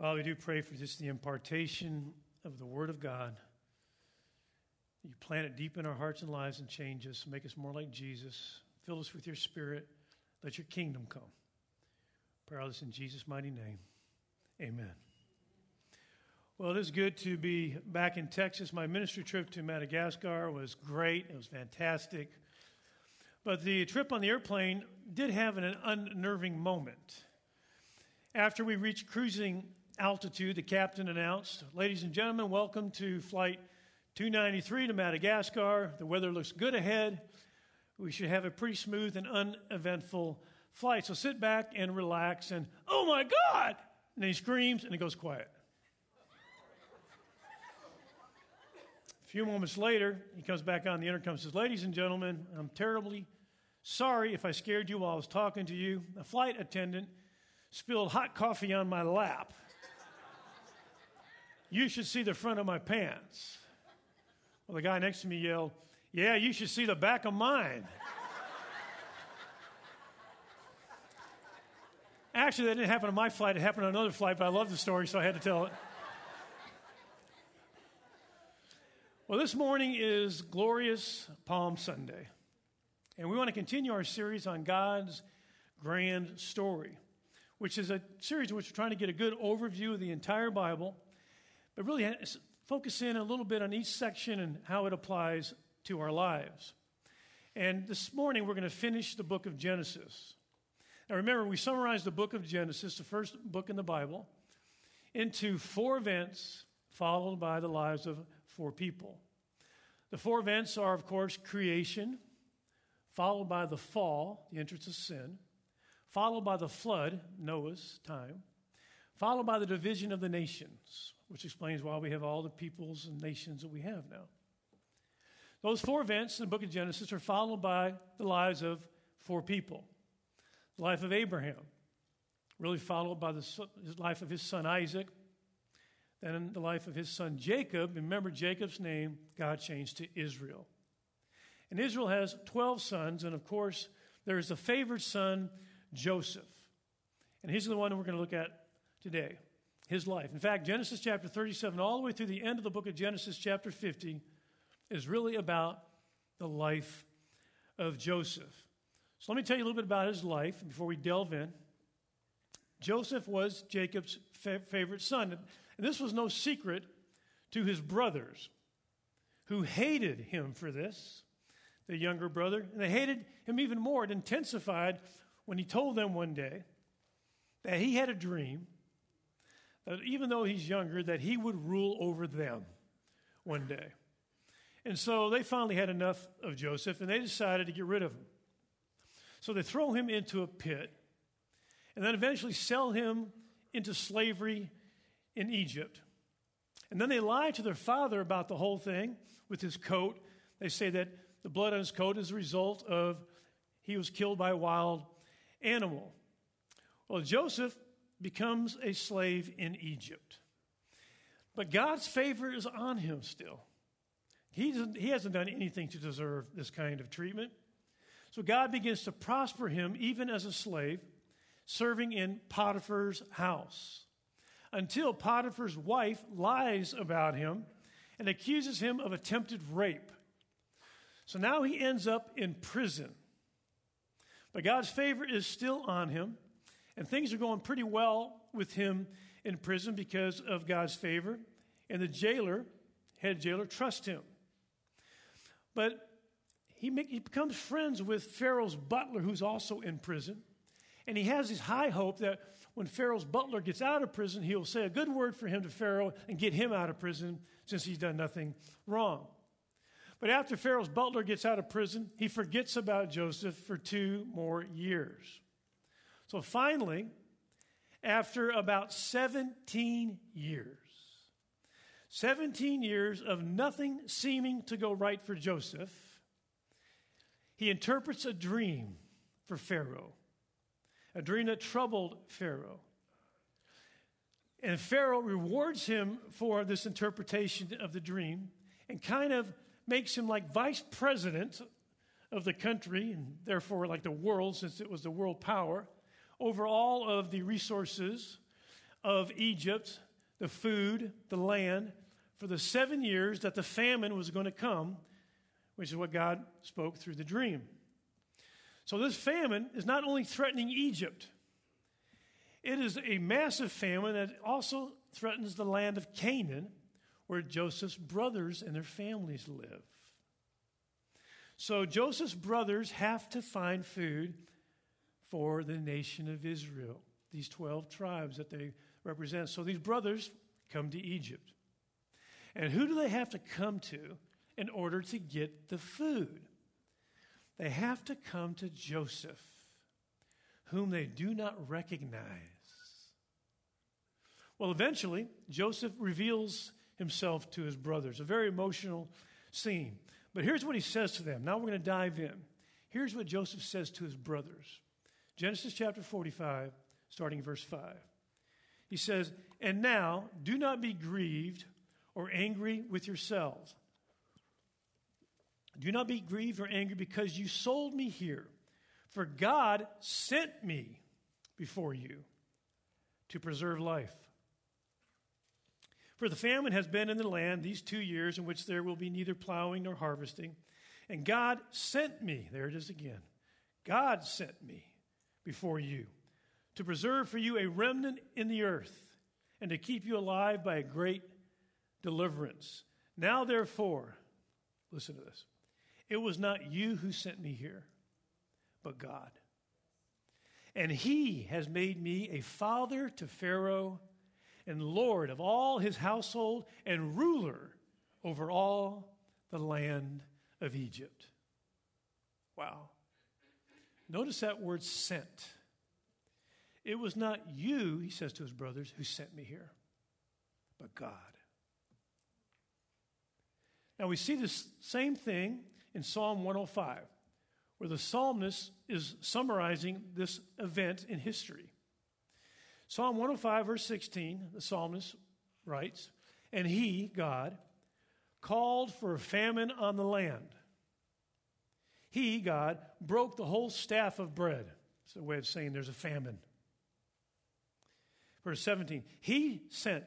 Father, we do pray for just the impartation of the Word of God. You plant it deep in our hearts and lives and change us, make us more like Jesus. Fill us with your Spirit. Let your kingdom come. Pray all this in Jesus' mighty name. Amen. Well, it is good to be back in Texas. My ministry trip to Madagascar was great, it was fantastic. But the trip on the airplane did have an unnerving moment. After we reached cruising altitude, the captain announced, Ladies and gentlemen, welcome to flight 293 to Madagascar. The weather looks good ahead. We should have a pretty smooth and uneventful flight. So sit back and relax. And oh my God! And he screams and it goes quiet. a few moments later, he comes back on the intercom and says, Ladies and gentlemen, I'm terribly sorry if I scared you while I was talking to you. A flight attendant spilled hot coffee on my lap. You should see the front of my pants. Well, the guy next to me yelled, Yeah, you should see the back of mine. Actually, that didn't happen on my flight. It happened on another flight, but I love the story, so I had to tell it. Well, this morning is Glorious Palm Sunday. And we want to continue our series on God's grand story, which is a series in which we're trying to get a good overview of the entire Bible, but really uh, focus in a little bit on each section and how it applies to our lives. And this morning, we're going to finish the book of Genesis. Now, remember, we summarized the book of Genesis, the first book in the Bible, into four events followed by the lives of four people. The four events are, of course, creation, followed by the fall, the entrance of sin, followed by the flood, Noah's time, followed by the division of the nations, which explains why we have all the peoples and nations that we have now. Those four events in the book of Genesis are followed by the lives of four people. The life of Abraham, really followed by the life of his son Isaac, then the life of his son Jacob. Remember Jacob's name, God changed to Israel. And Israel has 12 sons, and of course, there is a favored son, Joseph. And he's the one we're going to look at today his life. In fact, Genesis chapter 37, all the way through the end of the book of Genesis chapter 50, is really about the life of Joseph. So let me tell you a little bit about his life before we delve in. Joseph was Jacob's fa- favorite son. And this was no secret to his brothers, who hated him for this, the younger brother. And they hated him even more. It intensified when he told them one day that he had a dream that even though he's younger, that he would rule over them one day. And so they finally had enough of Joseph and they decided to get rid of him. So they throw him into a pit and then eventually sell him into slavery in Egypt. And then they lie to their father about the whole thing with his coat. They say that the blood on his coat is a result of he was killed by a wild animal. Well, Joseph becomes a slave in Egypt. But God's favor is on him still. He, he hasn't done anything to deserve this kind of treatment. So God begins to prosper him even as a slave, serving in Potiphar's house. Until Potiphar's wife lies about him and accuses him of attempted rape. So now he ends up in prison. But God's favor is still on him. And things are going pretty well with him in prison because of God's favor. And the jailer, head jailer, trusts him. But he, make, he becomes friends with Pharaoh's butler, who's also in prison. And he has this high hope that when Pharaoh's butler gets out of prison, he'll say a good word for him to Pharaoh and get him out of prison since he's done nothing wrong. But after Pharaoh's butler gets out of prison, he forgets about Joseph for two more years. So finally, after about 17 years, 17 years of nothing seeming to go right for Joseph, he interprets a dream for Pharaoh, a dream that troubled Pharaoh. And Pharaoh rewards him for this interpretation of the dream and kind of makes him like vice president of the country and therefore like the world, since it was the world power over all of the resources of Egypt, the food, the land, for the seven years that the famine was going to come, which is what God spoke through the dream. So, this famine is not only threatening Egypt, it is a massive famine that also threatens the land of Canaan, where Joseph's brothers and their families live. So, Joseph's brothers have to find food for the nation of Israel, these 12 tribes that they represent. So, these brothers come to Egypt. And who do they have to come to in order to get the food? They have to come to Joseph, whom they do not recognize. Well, eventually, Joseph reveals himself to his brothers, a very emotional scene. But here's what he says to them. Now we're going to dive in. Here's what Joseph says to his brothers Genesis chapter 45, starting verse 5. He says, And now do not be grieved or angry with yourselves. Do not be grieved or angry because you sold me here. For God sent me before you to preserve life. For the famine has been in the land these two years in which there will be neither plowing nor harvesting. And God sent me, there it is again. God sent me before you to preserve for you a remnant in the earth and to keep you alive by a great deliverance. Now, therefore, listen to this it was not you who sent me here, but God. And he has made me a father to Pharaoh and Lord of all his household and ruler over all the land of Egypt. Wow. Notice that word sent. It was not you, he says to his brothers, who sent me here, but God. Now we see this same thing in Psalm 105, where the psalmist is summarizing this event in history. Psalm 105, verse 16, the psalmist writes, And he, God, called for a famine on the land. He, God, broke the whole staff of bread. It's a way of saying there's a famine. Verse 17, He sent,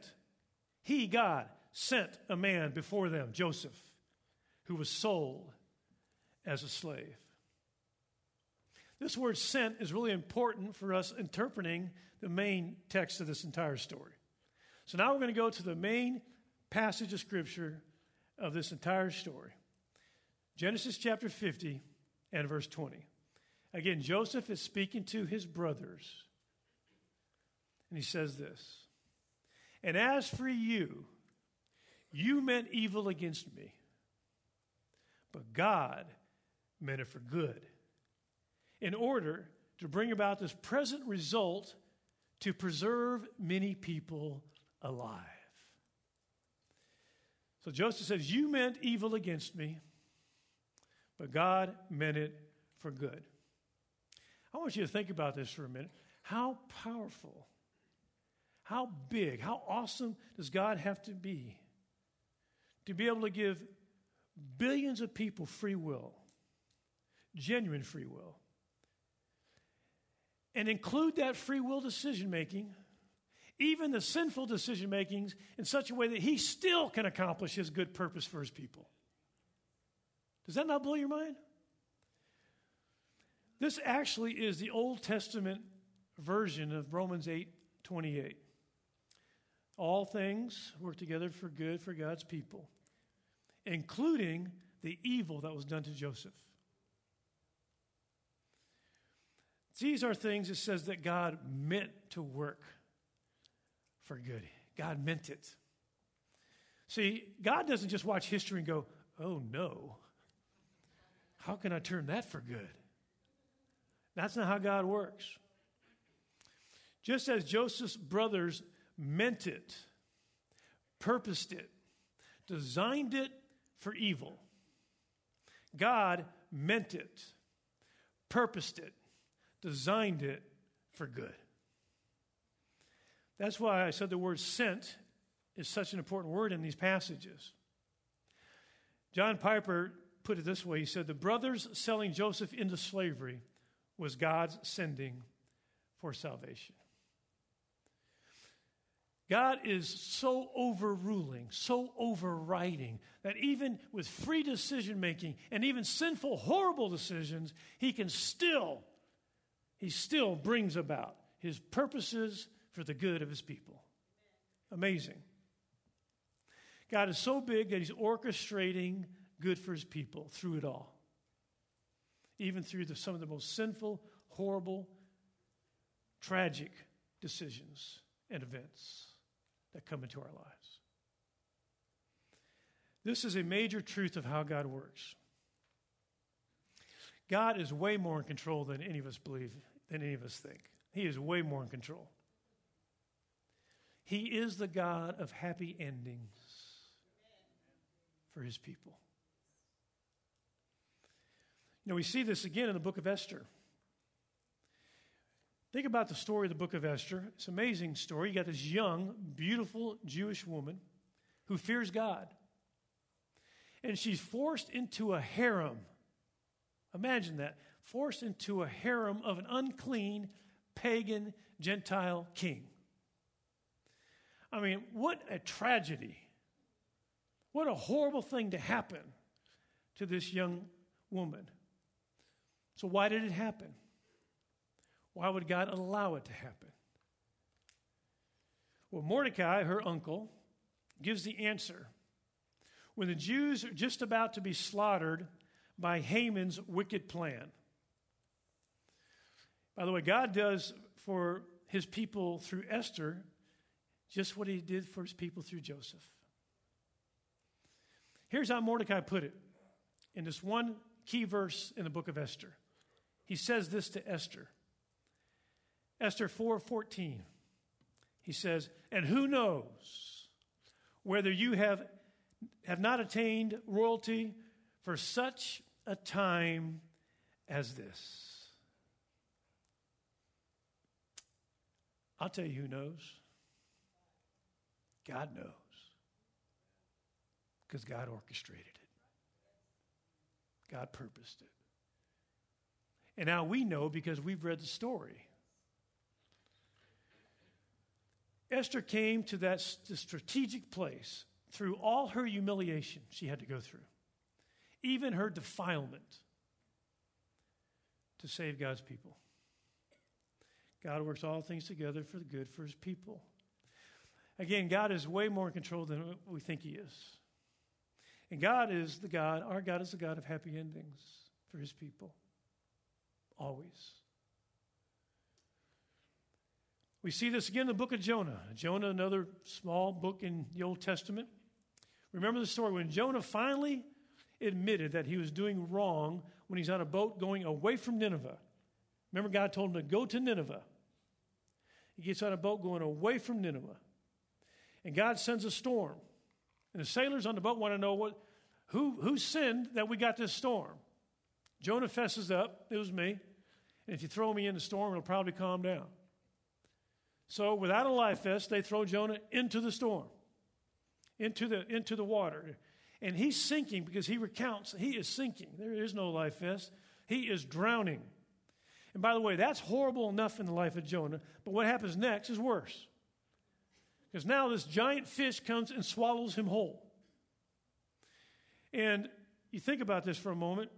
He, God, sent a man before them, Joseph, who was sold as a slave. This word sent is really important for us interpreting the main text of this entire story. So now we're going to go to the main passage of Scripture of this entire story Genesis chapter 50 and verse 20. Again, Joseph is speaking to his brothers, and he says this And as for you, you meant evil against me, but God meant it for good, in order to bring about this present result to preserve many people alive. So Joseph says, You meant evil against me, but God meant it for good. I want you to think about this for a minute. How powerful, how big, how awesome does God have to be to be able to give billions of people free will? genuine free will. And include that free will decision making, even the sinful decision makings, in such a way that he still can accomplish his good purpose for his people. Does that not blow your mind? This actually is the Old Testament version of Romans 8 28. All things work together for good for God's people, including the evil that was done to Joseph. These are things it says that God meant to work for good. God meant it. See, God doesn't just watch history and go, oh no, how can I turn that for good? That's not how God works. Just as Joseph's brothers meant it, purposed it, designed it for evil, God meant it, purposed it, designed it for good. That's why I said the word sent is such an important word in these passages. John Piper put it this way he said, The brothers selling Joseph into slavery was God's sending for salvation. God is so overruling, so overriding, that even with free decision making and even sinful, horrible decisions, He can still, He still brings about His purposes for the good of His people. Amazing. God is so big that He's orchestrating good for His people through it all, even through the, some of the most sinful, horrible, tragic decisions and events that come into our lives. This is a major truth of how God works. God is way more in control than any of us believe, than any of us think. He is way more in control. He is the God of happy endings for his people. Know, we see this again in the book of Esther. Think about the story of the book of Esther. It's an amazing story. You got this young, beautiful Jewish woman who fears God. And she's forced into a harem. Imagine that. Forced into a harem of an unclean, pagan, Gentile king. I mean, what a tragedy. What a horrible thing to happen to this young woman. So, why did it happen? Why would God allow it to happen? Well, Mordecai, her uncle, gives the answer. When the Jews are just about to be slaughtered by Haman's wicked plan. By the way, God does for his people through Esther just what he did for his people through Joseph. Here's how Mordecai put it in this one key verse in the book of Esther. He says this to Esther. Esther 4:14. He says, "And who knows whether you have have not attained royalty for such a time as this?" I'll tell you who knows. God knows. Because God orchestrated it. God purposed it. And now we know because we've read the story. Esther came to that strategic place through all her humiliation she had to go through, even her defilement, to save God's people. God works all things together for the good for his people. Again, God is way more in control than we think he is. And God is the God, our God is the God of happy endings for his people. Always. We see this again in the book of Jonah. Jonah, another small book in the Old Testament. Remember the story when Jonah finally admitted that he was doing wrong when he's on a boat going away from Nineveh. Remember, God told him to go to Nineveh. He gets on a boat going away from Nineveh. And God sends a storm. And the sailors on the boat want to know what, who, who sinned that we got this storm. Jonah fesses up, it was me. And if you throw me in the storm, it'll probably calm down. So, without a life vest, they throw Jonah into the storm, into the, into the water. And he's sinking because he recounts he is sinking. There is no life vest. He is drowning. And by the way, that's horrible enough in the life of Jonah, but what happens next is worse. Because now this giant fish comes and swallows him whole. And you think about this for a moment.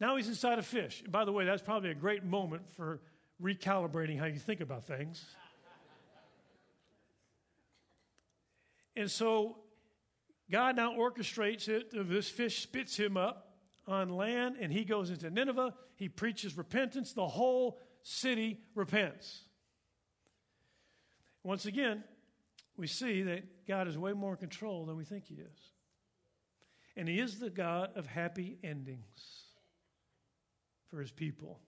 Now he's inside a fish. By the way, that's probably a great moment for recalibrating how you think about things. and so God now orchestrates it. This fish spits him up on land, and he goes into Nineveh. He preaches repentance. The whole city repents. Once again, we see that God is way more in control than we think He is. And He is the God of happy endings for His people.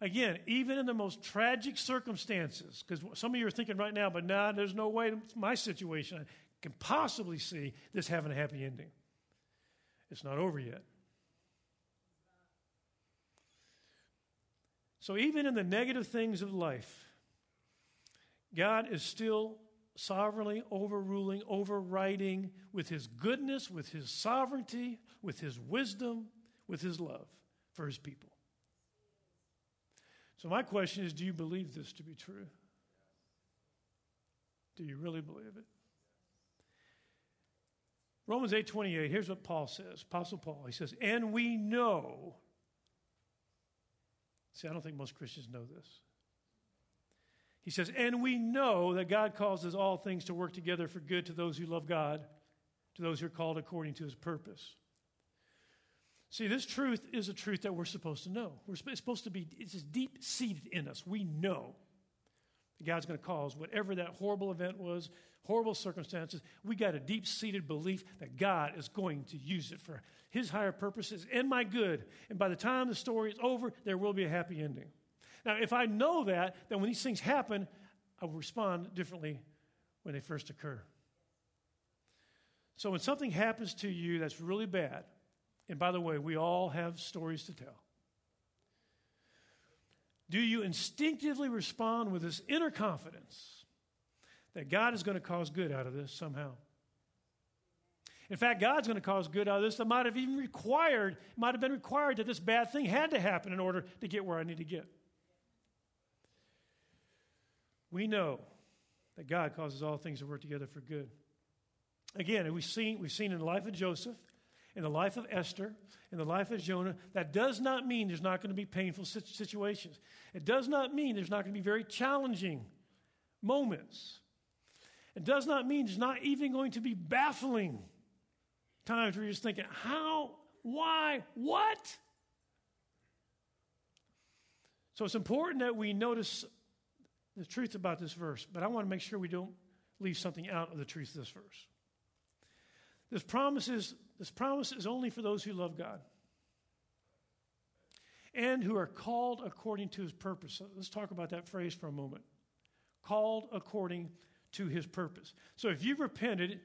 Again, even in the most tragic circumstances, because some of you are thinking right now, but nah, there's no way my situation I can possibly see this having a happy ending. It's not over yet. So, even in the negative things of life, God is still sovereignly overruling, overriding with his goodness, with his sovereignty, with his wisdom, with his love for his people. So, my question is do you believe this to be true? Do you really believe it? Romans 8:28, here's what Paul says. Apostle Paul, he says, "And we know." See, I don't think most Christians know this. He says, "And we know that God causes all things to work together for good to those who love God, to those who are called according to his purpose." See, this truth is a truth that we're supposed to know. We're supposed to be, it's deep seated in us. We know that God's going to cause whatever that horrible event was, horrible circumstances, we got a deep seated belief that God is going to use it for His higher purposes and my good. And by the time the story is over, there will be a happy ending. Now, if I know that, then when these things happen, I will respond differently when they first occur. So when something happens to you that's really bad, and by the way, we all have stories to tell. Do you instinctively respond with this inner confidence that God is going to cause good out of this somehow. In fact, God's going to cause good out of this that might have even required, might have been required that this bad thing had to happen in order to get where I need to get. We know that God causes all things to work together for good. Again, we've seen, we've seen in the life of Joseph, in the life of Esther, in the life of Jonah, that does not mean there's not going to be painful situations. It does not mean there's not going to be very challenging moments. It does not mean it's not even going to be baffling times where you're just thinking, how, why, what? So it's important that we notice the truth about this verse, but I want to make sure we don't leave something out of the truth of this verse. This promise is, this promise is only for those who love God and who are called according to his purpose. So let's talk about that phrase for a moment. Called according to his purpose. So if you've repented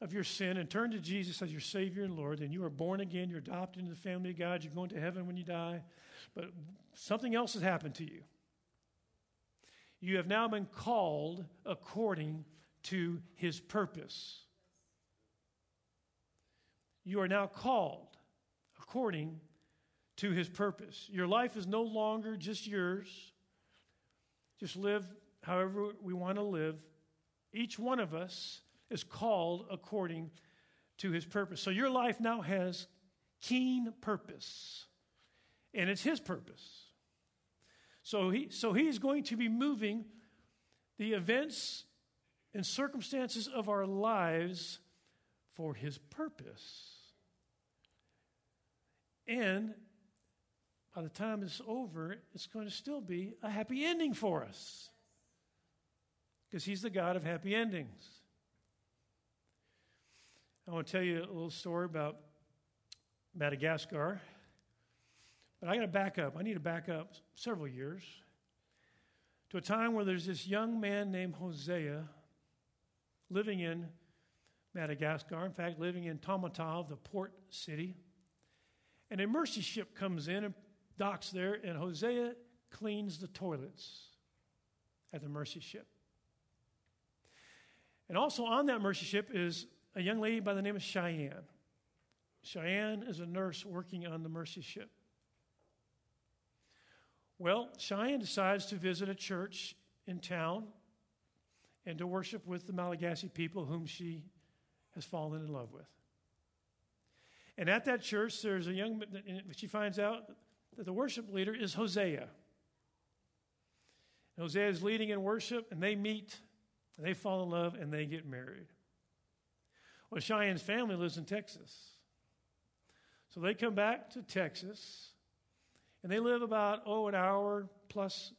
of your sin and turned to Jesus as your Savior and Lord, then you are born again, you're adopted into the family of God, you're going to heaven when you die, but something else has happened to you. You have now been called according to his purpose. You are now called according to his purpose. Your life is no longer just yours. Just live however we want to live. Each one of us is called according to his purpose. So your life now has keen purpose, and it's his purpose. So, he, so he's going to be moving the events and circumstances of our lives for his purpose. And by the time it's over, it's going to still be a happy ending for us because he's the God of happy endings. I want to tell you a little story about Madagascar. But I got to back up. I need to back up several years to a time where there's this young man named Hosea living in Madagascar, in fact, living in Tamatave, the port city. And a mercy ship comes in and docks there, and Hosea cleans the toilets at the mercy ship. And also on that mercy ship is a young lady by the name of Cheyenne. Cheyenne is a nurse working on the mercy ship. Well, Cheyenne decides to visit a church in town and to worship with the Malagasy people whom she has fallen in love with. And at that church, there's a young, man, she finds out that the worship leader is Hosea. Hosea is leading in worship, and they meet and they fall in love and they get married. Well, Cheyenne's family lives in Texas. So they come back to Texas and they live about, oh, an hour plus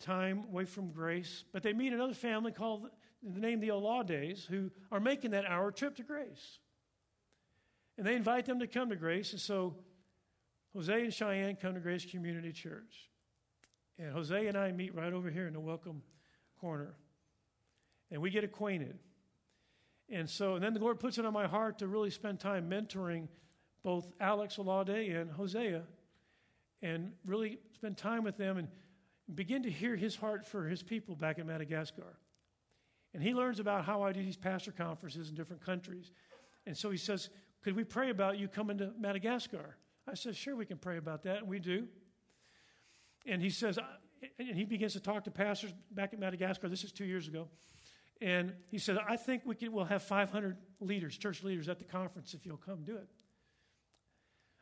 time away from Grace. But they meet another family called the name the Olaudes who are making that hour trip to Grace. And they invite them to come to Grace. And so Hosea and Cheyenne come to Grace Community Church. And Hosea and I meet right over here in the welcome corner and we get acquainted. And so, and then the Lord puts it on my heart to really spend time mentoring both Alex Olade and Hosea and really spend time with them and begin to hear his heart for his people back in Madagascar. And he learns about how I do these pastor conferences in different countries. And so he says, Could we pray about you coming to Madagascar? I said, Sure, we can pray about that. And we do. And he says, uh, and he begins to talk to pastors back at Madagascar. This is two years ago. And he said, I think we can, we'll have 500 leaders, church leaders at the conference if you'll come do it.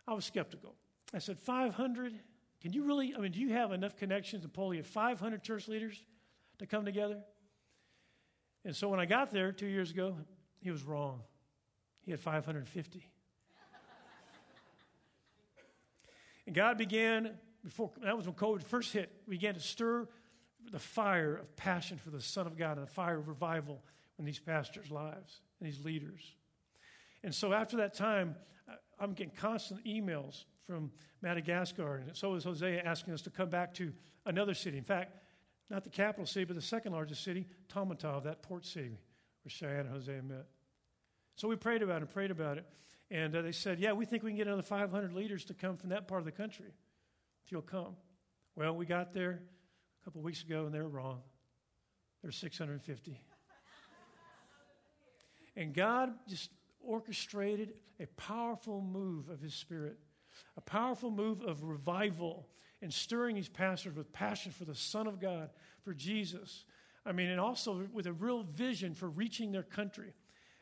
I was skeptical. I said, 500? Can you really, I mean, do you have enough connections to pull you 500 church leaders to come together? And so when I got there two years ago, he was wrong. He had 550. and God began, before that was when COVID first hit, began to stir the fire of passion for the Son of God and the fire of revival in these pastors' lives and these leaders. And so after that time, I'm getting constant emails from Madagascar, and so is Hosea asking us to come back to another city. In fact, not the capital city, but the second largest city, Tamatave, that port city where Cheyenne and Hosea met. So we prayed about it, prayed about it. And uh, they said, Yeah, we think we can get another 500 leaders to come from that part of the country if you'll come. Well, we got there a couple weeks ago and they were wrong. There's 650. and God just orchestrated a powerful move of His Spirit, a powerful move of revival and stirring these pastors with passion for the Son of God, for Jesus. I mean, and also with a real vision for reaching their country.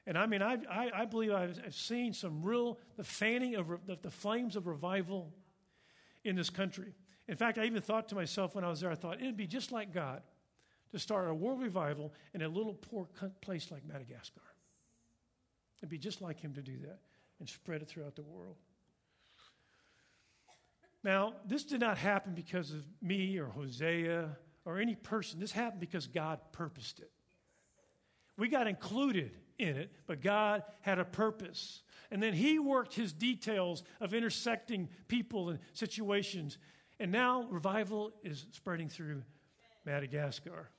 And I mean, I, I, I believe I've, seen some real, the fanning of the, the flames of revival in this country. In fact, I even thought to myself when I was there, I thought it'd be just like God to start a world revival in a little poor place like Madagascar. It'd be just like Him to do that and spread it throughout the world. Now, this did not happen because of me or Hosea or any person. This happened because God purposed it. We got included in it, but God had a purpose. And then He worked His details of intersecting people and situations. And now revival is spreading through Madagascar.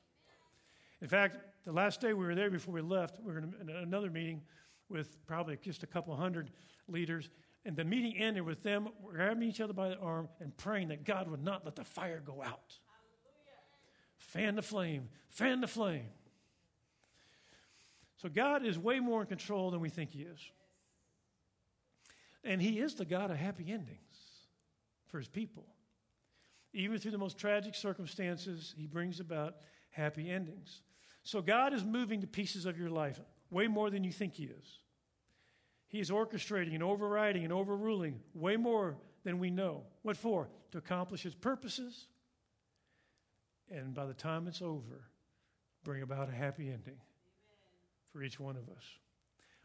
In fact, the last day we were there before we left, we were in another meeting with probably just a couple hundred leaders. And the meeting ended with them grabbing each other by the arm and praying that God would not let the fire go out. Fan the flame, fan the flame. So God is way more in control than we think He is. And He is the God of happy endings for His people. Even through the most tragic circumstances, He brings about happy endings. So God is moving the pieces of your life way more than you think He is. He is orchestrating and overriding and overruling way more than we know. What for? To accomplish His purposes. And by the time it's over, bring about a happy ending Amen. for each one of us.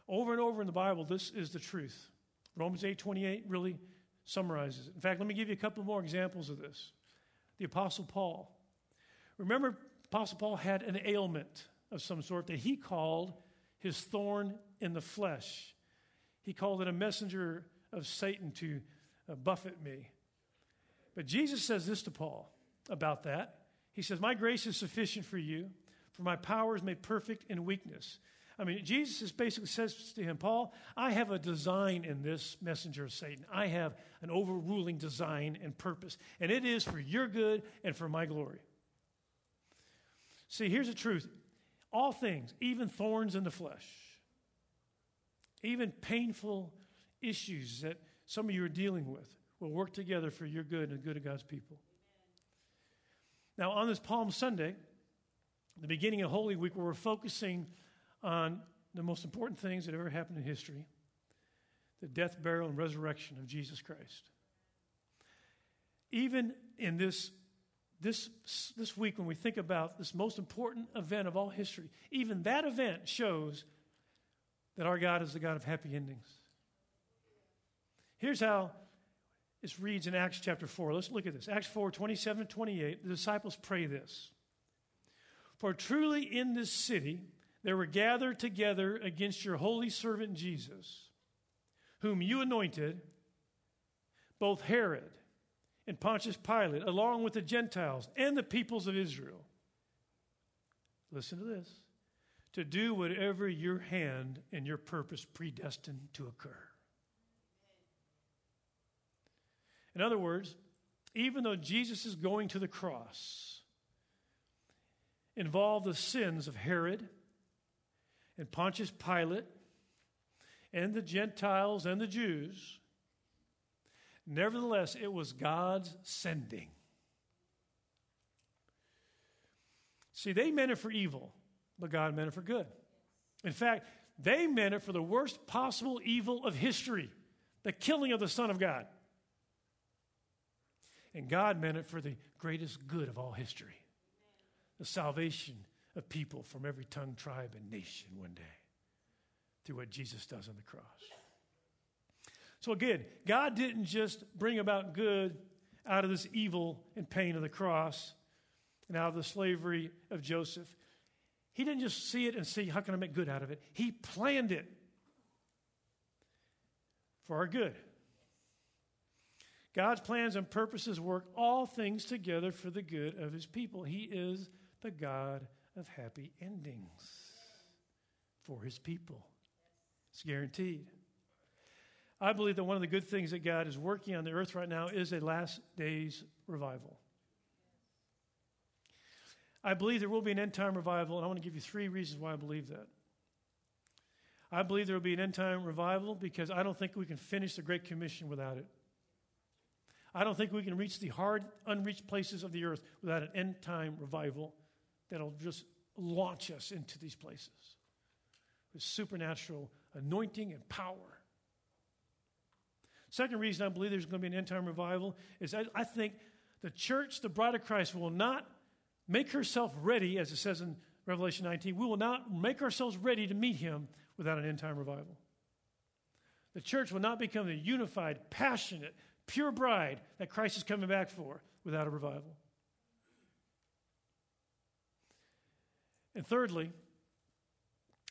Over and over in the Bible, this is the truth. Romans 8:28 really summarizes it. In fact, let me give you a couple more examples of this. The Apostle Paul. Remember, Apostle Paul had an ailment of some sort that he called his thorn in the flesh. He called it a messenger of Satan to uh, buffet me. But Jesus says this to Paul about that. He says, My grace is sufficient for you, for my power is made perfect in weakness. I mean, Jesus basically says to him, Paul, I have a design in this messenger of Satan. I have an overruling design and purpose, and it is for your good and for my glory. See, here's the truth all things, even thorns in the flesh, even painful issues that some of you are dealing with, will work together for your good and the good of God's people. Now, on this Palm Sunday, the beginning of Holy Week, where we're focusing on the most important things that ever happened in history the death, burial, and resurrection of Jesus Christ. Even in this this, this week, when we think about this most important event of all history, even that event shows that our God is the God of happy endings. Here's how it reads in Acts chapter 4. Let's look at this. Acts 4 27 28. The disciples pray this For truly in this city there were gathered together against your holy servant Jesus, whom you anointed, both Herod and Pontius Pilate, along with the Gentiles and the peoples of Israel. Listen to this to do whatever your hand and your purpose predestined to occur. In other words, even though Jesus is going to the cross, involved the sins of Herod and Pontius Pilate and the Gentiles and the Jews, Nevertheless, it was God's sending. See, they meant it for evil, but God meant it for good. In fact, they meant it for the worst possible evil of history the killing of the Son of God. And God meant it for the greatest good of all history the salvation of people from every tongue, tribe, and nation one day through what Jesus does on the cross. So again, God didn't just bring about good out of this evil and pain of the cross and out of the slavery of Joseph. He didn't just see it and see, how can I make good out of it? He planned it for our good. God's plans and purposes work all things together for the good of his people. He is the God of happy endings for his people. It's guaranteed. I believe that one of the good things that God is working on the earth right now is a last days revival. I believe there will be an end time revival, and I want to give you three reasons why I believe that. I believe there will be an end time revival because I don't think we can finish the Great Commission without it. I don't think we can reach the hard, unreached places of the earth without an end time revival that'll just launch us into these places with supernatural anointing and power. Second reason I believe there's going to be an end time revival is I, I think the church, the bride of Christ, will not make herself ready, as it says in Revelation 19. We will not make ourselves ready to meet him without an end time revival. The church will not become the unified, passionate, pure bride that Christ is coming back for without a revival. And thirdly,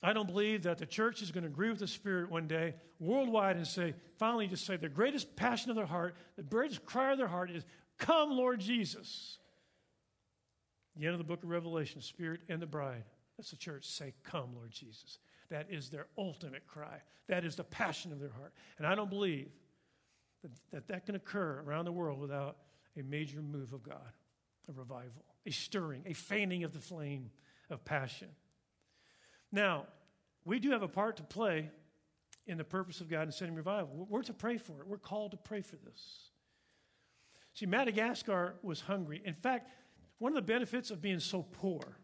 I don't believe that the church is going to agree with the Spirit one day worldwide and say, finally, just say the greatest passion of their heart, the greatest cry of their heart is, Come, Lord Jesus. The end of the book of Revelation, Spirit and the bride. That's the church. Say, Come, Lord Jesus. That is their ultimate cry. That is the passion of their heart. And I don't believe that that, that can occur around the world without a major move of God, a revival, a stirring, a fanning of the flame of passion. Now, we do have a part to play in the purpose of God in sending revival. We're to pray for it. We're called to pray for this. See, Madagascar was hungry. In fact, one of the benefits of being so poor,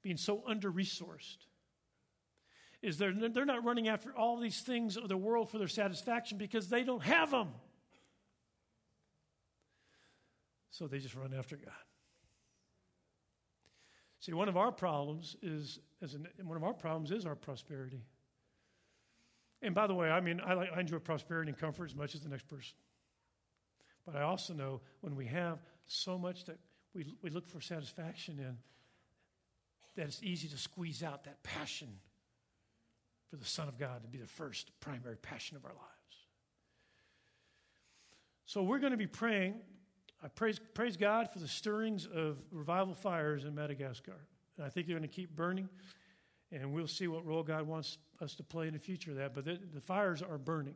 being so under resourced, is they're, they're not running after all these things of the world for their satisfaction because they don't have them. So they just run after God. See, one of our problems is, as an, one of our problems is our prosperity. And by the way, I mean, I, like, I enjoy prosperity and comfort as much as the next person. But I also know when we have so much that we, we look for satisfaction in, that it's easy to squeeze out that passion for the Son of God to be the first primary passion of our lives. So we're going to be praying. I praise, praise God for the stirrings of revival fires in Madagascar. And I think they're going to keep burning, and we'll see what role God wants us to play in the future of that. But the, the fires are burning.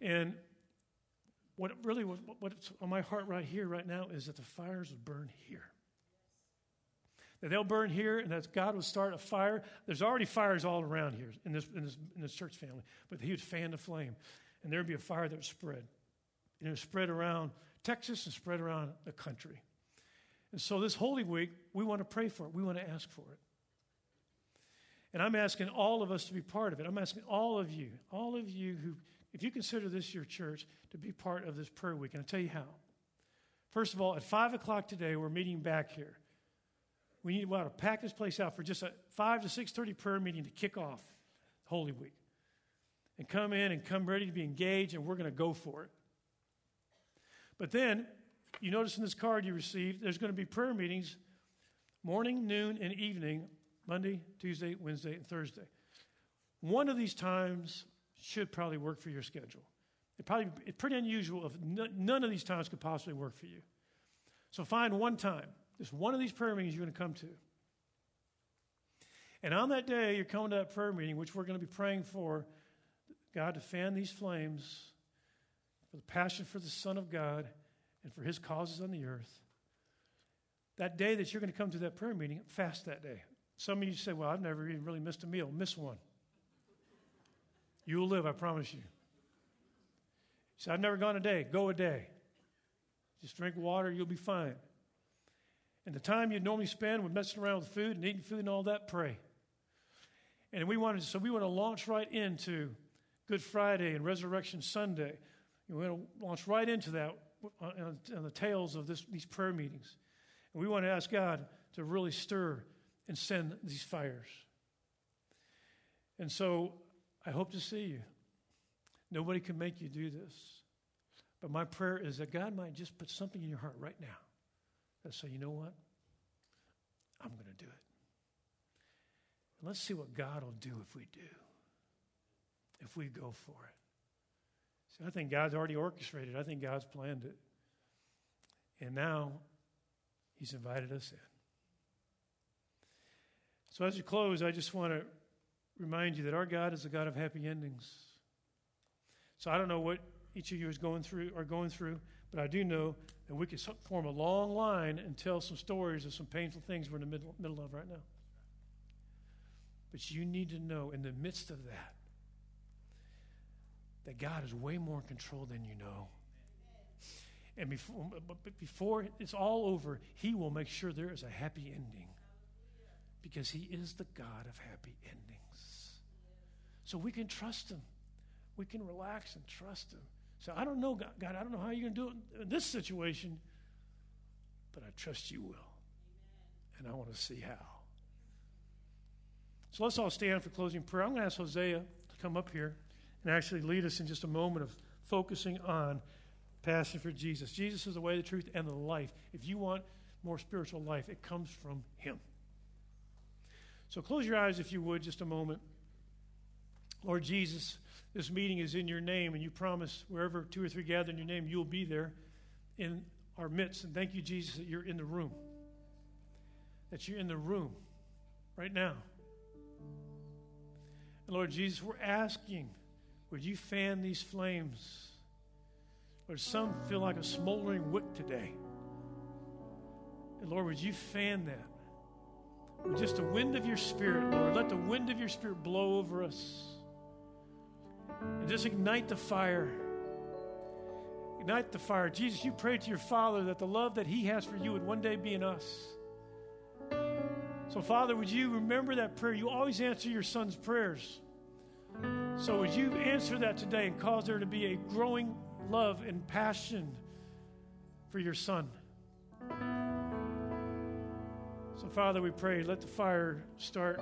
And what really what, what's on my heart right here, right now, is that the fires would burn here that they'll burn here and that God will start a fire. There's already fires all around here in this, in this, in this church family, but He would fan the flame and there would be a fire that would spread. And it would spread around Texas and spread around the country. And so this Holy Week, we want to pray for it, we want to ask for it. And I'm asking all of us to be part of it. I'm asking all of you, all of you who, if you consider this your church, to be part of this prayer week. And I'll tell you how. First of all, at 5 o'clock today, we're meeting back here we need to pack this place out for just a 5 to 6.30 prayer meeting to kick off Holy Week. And come in and come ready to be engaged, and we're going to go for it. But then, you notice in this card you received, there's going to be prayer meetings morning, noon, and evening, Monday, Tuesday, Wednesday, and Thursday. One of these times should probably work for your schedule. It probably it's pretty unusual if none of these times could possibly work for you. So find one time. Just one of these prayer meetings you're going to come to. And on that day, you're coming to that prayer meeting, which we're going to be praying for God to fan these flames for the passion for the Son of God and for his causes on the earth. That day that you're going to come to that prayer meeting, fast that day. Some of you say, Well, I've never even really missed a meal. Miss one. You will live, I promise you. You say, I've never gone a day. Go a day. Just drink water, you'll be fine. And the time you'd normally spend with messing around with food and eating food and all that, pray. And we wanted, so we want to launch right into Good Friday and Resurrection Sunday. We want to launch right into that on, on the tails of this, these prayer meetings. And we want to ask God to really stir and send these fires. And so I hope to see you. Nobody can make you do this. But my prayer is that God might just put something in your heart right now that say, you know what? I'm going to do it. And let's see what God will do if we do, if we go for it. See, I think God's already orchestrated. I think God's planned it. And now He's invited us in. So as we close, I just want to remind you that our God is a God of happy endings. So I don't know what each of you is going through are going through, but I do know that we could form a long line and tell some stories of some painful things we're in the middle, middle of right now. But you need to know in the midst of that that God is way more in control than you know. And before, um, but before it's all over, He will make sure there is a happy ending because He is the God of happy endings. So we can trust Him. We can relax and trust Him. So I don't know, God, God I don't know how you're going to do it in this situation, but I trust you will. And I want to see how. So let's all stand for closing prayer. I'm going to ask Hosea to come up here and actually lead us in just a moment of focusing on passion for Jesus. Jesus is the way, the truth, and the life. If you want more spiritual life, it comes from Him. So close your eyes, if you would, just a moment. Lord Jesus, this meeting is in your name, and you promise wherever two or three gather in your name, you'll be there in our midst. And thank you, Jesus, that you're in the room. That you're in the room right now. And Lord Jesus, we're asking, would you fan these flames? Lord, some feel like a smoldering wick today. And Lord, would you fan that? With just the wind of your spirit, Lord. Let the wind of your spirit blow over us. And just ignite the fire. Ignite the fire. Jesus, you prayed to your Father that the love that He has for you would one day be in us. So, Father, would you remember that prayer? You always answer your Son's prayers. So, would you answer that today and cause there to be a growing love and passion for your Son? So, Father, we pray, let the fire start,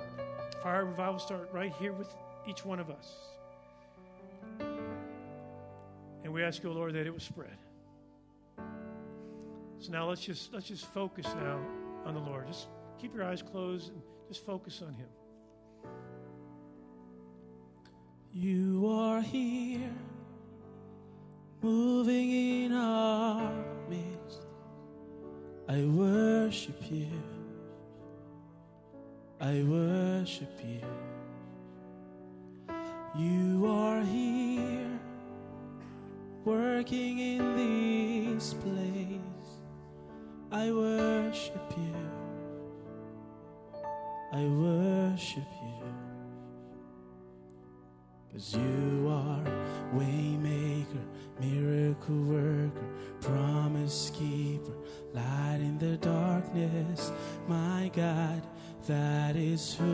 fire revival start right here with each one of us. We ask you, Lord, that it would spread. So now let's just let's just focus now on the Lord. Just keep your eyes closed and just focus on Him. You are here, moving in our midst. I worship you. I worship you. You are here working in this place. I worship you. I worship you. Cause you are waymaker, miracle worker, promise keeper, light in the darkness. My God, that is who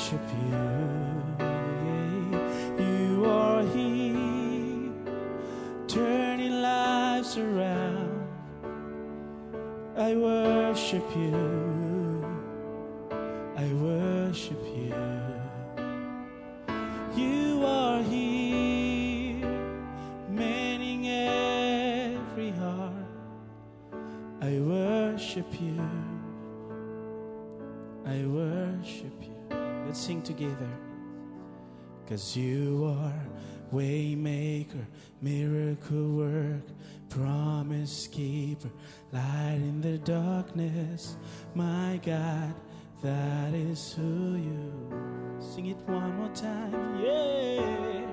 worship you. You are here, turning lives around. I worship you. Together. Cause you are waymaker, miracle work, promise keeper, light in the darkness. My God, that is who you. Sing it one more time, yeah.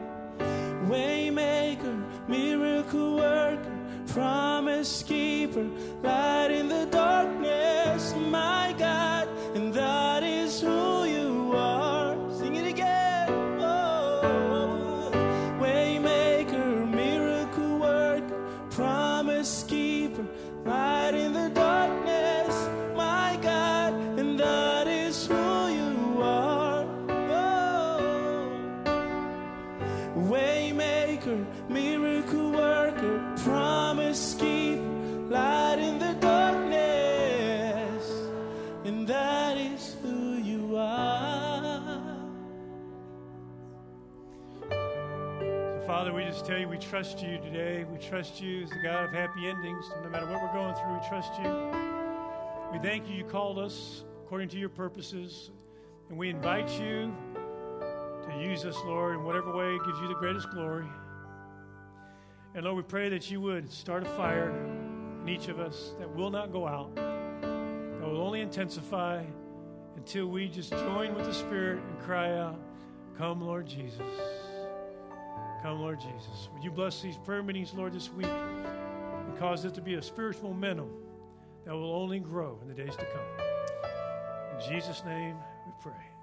Waymaker, miracle worker, promise keeper, light in the darkness. My God, promise keeper, light in the darkness. Tell you we trust you today. We trust you as the God of happy endings. No matter what we're going through, we trust you. We thank you. You called us according to your purposes, and we invite you to use us, Lord, in whatever way gives you the greatest glory. And Lord, we pray that you would start a fire in each of us that will not go out, that will only intensify until we just join with the Spirit and cry out, Come, Lord Jesus. Come, Lord Jesus. Would you bless these prayer meetings, Lord, this week and cause it to be a spiritual momentum that will only grow in the days to come. In Jesus' name we pray.